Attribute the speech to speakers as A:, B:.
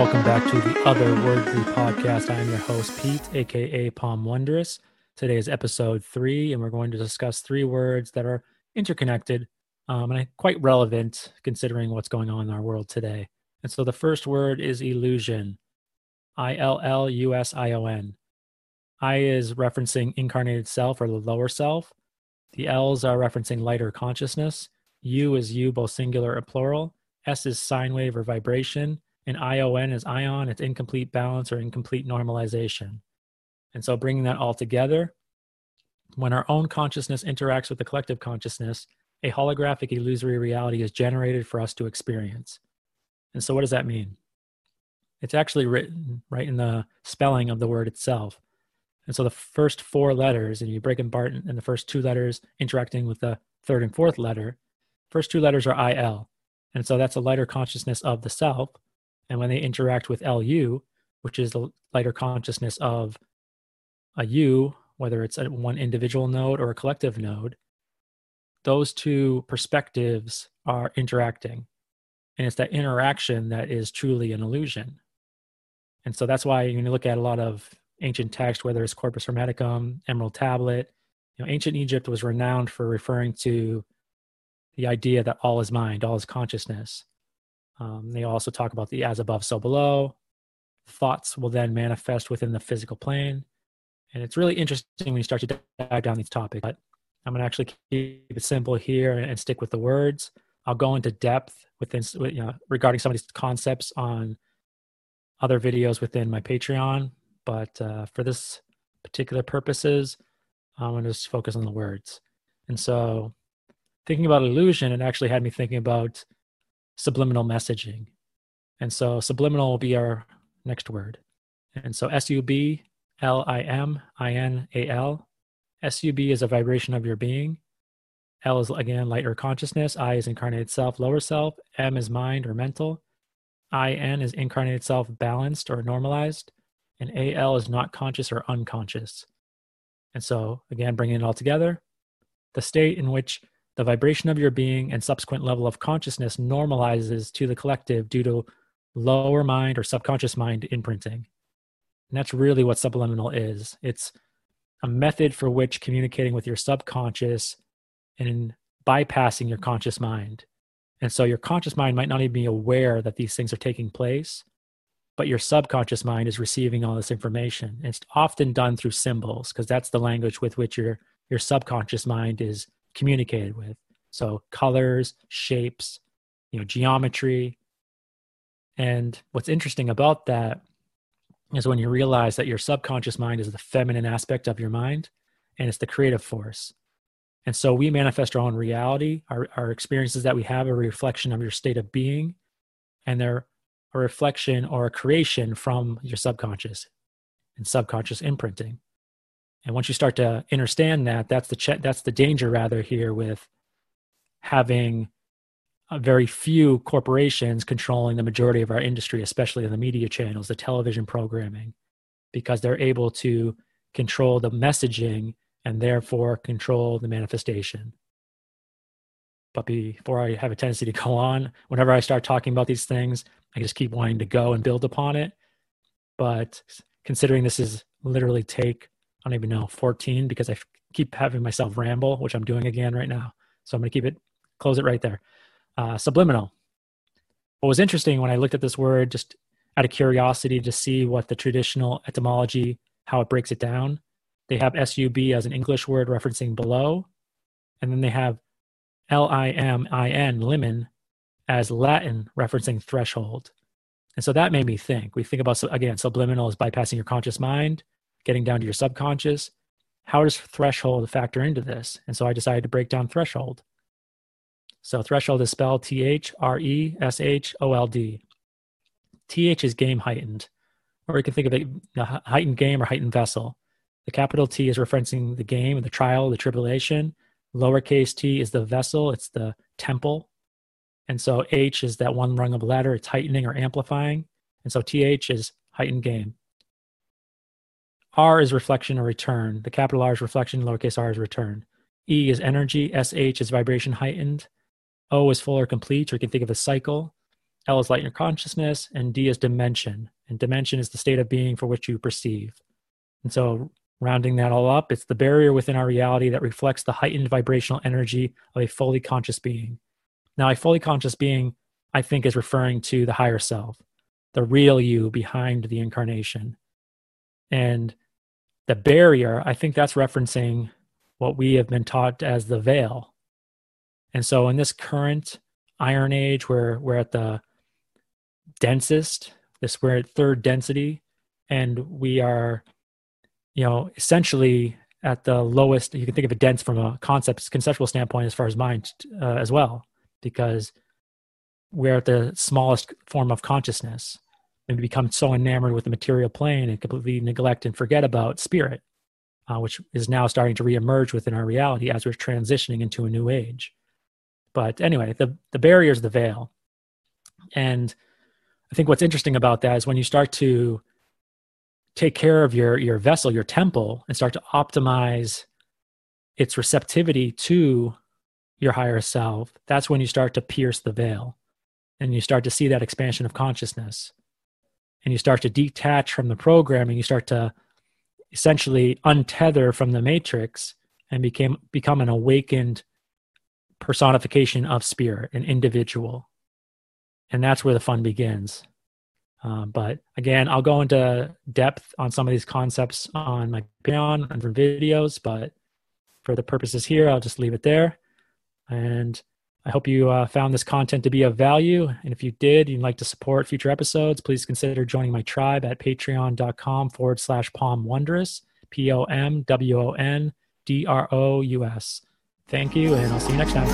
A: welcome back to the Otherworldly podcast. I am your host, Pete, aka Pom Wondrous. Today is episode three, and we're going to discuss three words that are interconnected um, and quite relevant considering what's going on in our world today. And so the first word is illusion I L L U S I O N. I is referencing incarnated self or the lower self. The L's are referencing lighter consciousness. U is you, both singular and plural. S is sine wave or vibration. And ION is ion, it's incomplete balance or incomplete normalization. And so bringing that all together, when our own consciousness interacts with the collective consciousness, a holographic illusory reality is generated for us to experience. And so, what does that mean? It's actually written right in the spelling of the word itself. And so, the first four letters, and you break them apart, and the first two letters interacting with the third and fourth letter, first two letters are IL. And so, that's a lighter consciousness of the self. And when they interact with LU, which is the lighter consciousness of a U, whether it's a one individual node or a collective node, those two perspectives are interacting. And it's that interaction that is truly an illusion. And so that's why when you look at a lot of ancient text, whether it's Corpus Hermeticum, Emerald Tablet, you know, ancient Egypt was renowned for referring to the idea that all is mind, all is consciousness. Um, they also talk about the as above, so below. Thoughts will then manifest within the physical plane. And it's really interesting when you start to dive down these topics. But I'm going to actually keep it simple here and stick with the words. I'll go into depth within, you know, regarding some of these concepts on other videos within my Patreon. But uh, for this particular purposes, I'm going to just focus on the words. And so, thinking about illusion, it actually had me thinking about subliminal messaging. And so, subliminal will be our next word. And so, S U B L I M I N A L. SUB is a vibration of your being. L is again light or consciousness. I is incarnated self, lower self. M is mind or mental. IN is incarnated self, balanced or normalized. And AL is not conscious or unconscious. And so, again, bringing it all together, the state in which the vibration of your being and subsequent level of consciousness normalizes to the collective due to lower mind or subconscious mind imprinting. And that's really what subliminal is. It's a method for which communicating with your subconscious and bypassing your conscious mind. And so your conscious mind might not even be aware that these things are taking place, but your subconscious mind is receiving all this information. It's often done through symbols because that's the language with which your your subconscious mind is communicated with. So colors, shapes, you know, geometry. And what's interesting about that is when you realize that your subconscious mind is the feminine aspect of your mind and it's the creative force. And so we manifest our own reality. Our, our experiences that we have are a reflection of your state of being, and they're a reflection or a creation from your subconscious and subconscious imprinting. And once you start to understand that, that's the ch- that's the danger rather here with having very few corporations controlling the majority of our industry, especially in the media channels, the television programming, because they're able to control the messaging and therefore control the manifestation. But before I have a tendency to go on, whenever I start talking about these things, I just keep wanting to go and build upon it. But considering this is literally take, I don't even know, 14, because I keep having myself ramble, which I'm doing again right now. So I'm going to keep it, close it right there uh, subliminal. What was interesting when I looked at this word, just out of curiosity to see what the traditional etymology, how it breaks it down, they have SUB as an English word referencing below, and then they have L-I-M-I-N, limen, as Latin referencing threshold. And so that made me think. We think about, again, subliminal is bypassing your conscious mind, getting down to your subconscious. How does threshold factor into this? And so I decided to break down threshold. So threshold is spelled T H R E S H O L D. TH is game heightened, or you can think of it a heightened game or heightened vessel. The capital T is referencing the game, the trial, the tribulation. Lowercase t is the vessel, it's the temple. And so H is that one rung of ladder, it's heightening or amplifying. And so TH is heightened game. R is reflection or return. The capital R is reflection, lowercase r is return. E is energy, SH is vibration heightened. O is full or complete, or you can think of a cycle. L is light in your consciousness, and D is dimension. And dimension is the state of being for which you perceive. And so, rounding that all up, it's the barrier within our reality that reflects the heightened vibrational energy of a fully conscious being. Now, a fully conscious being, I think, is referring to the higher self, the real you behind the incarnation. And the barrier, I think that's referencing what we have been taught as the veil. And so, in this current Iron Age, where we're at the densest, this we're at third density, and we are, you know, essentially at the lowest. You can think of it dense from a concept, conceptual standpoint, as far as mind uh, as well, because we're at the smallest form of consciousness and become so enamored with the material plane and completely neglect and forget about spirit, uh, which is now starting to reemerge within our reality as we're transitioning into a new age. But anyway, the, the barrier is the veil. And I think what's interesting about that is when you start to take care of your, your vessel, your temple, and start to optimize its receptivity to your higher self, that's when you start to pierce the veil and you start to see that expansion of consciousness and you start to detach from the programming you start to essentially untether from the matrix and became become an awakened personification of spirit an individual. And that's where the fun begins. Um, but again i'll go into depth on some of these concepts on my patreon and videos but for the purposes here i'll just leave it there. And I hope you uh, found this content to be of value. And if you did, you'd like to support future episodes, please consider joining my tribe at patreon.com forward slash Pom Wondrous, P O M W O N D R O U S. Thank you, and I'll see you next time.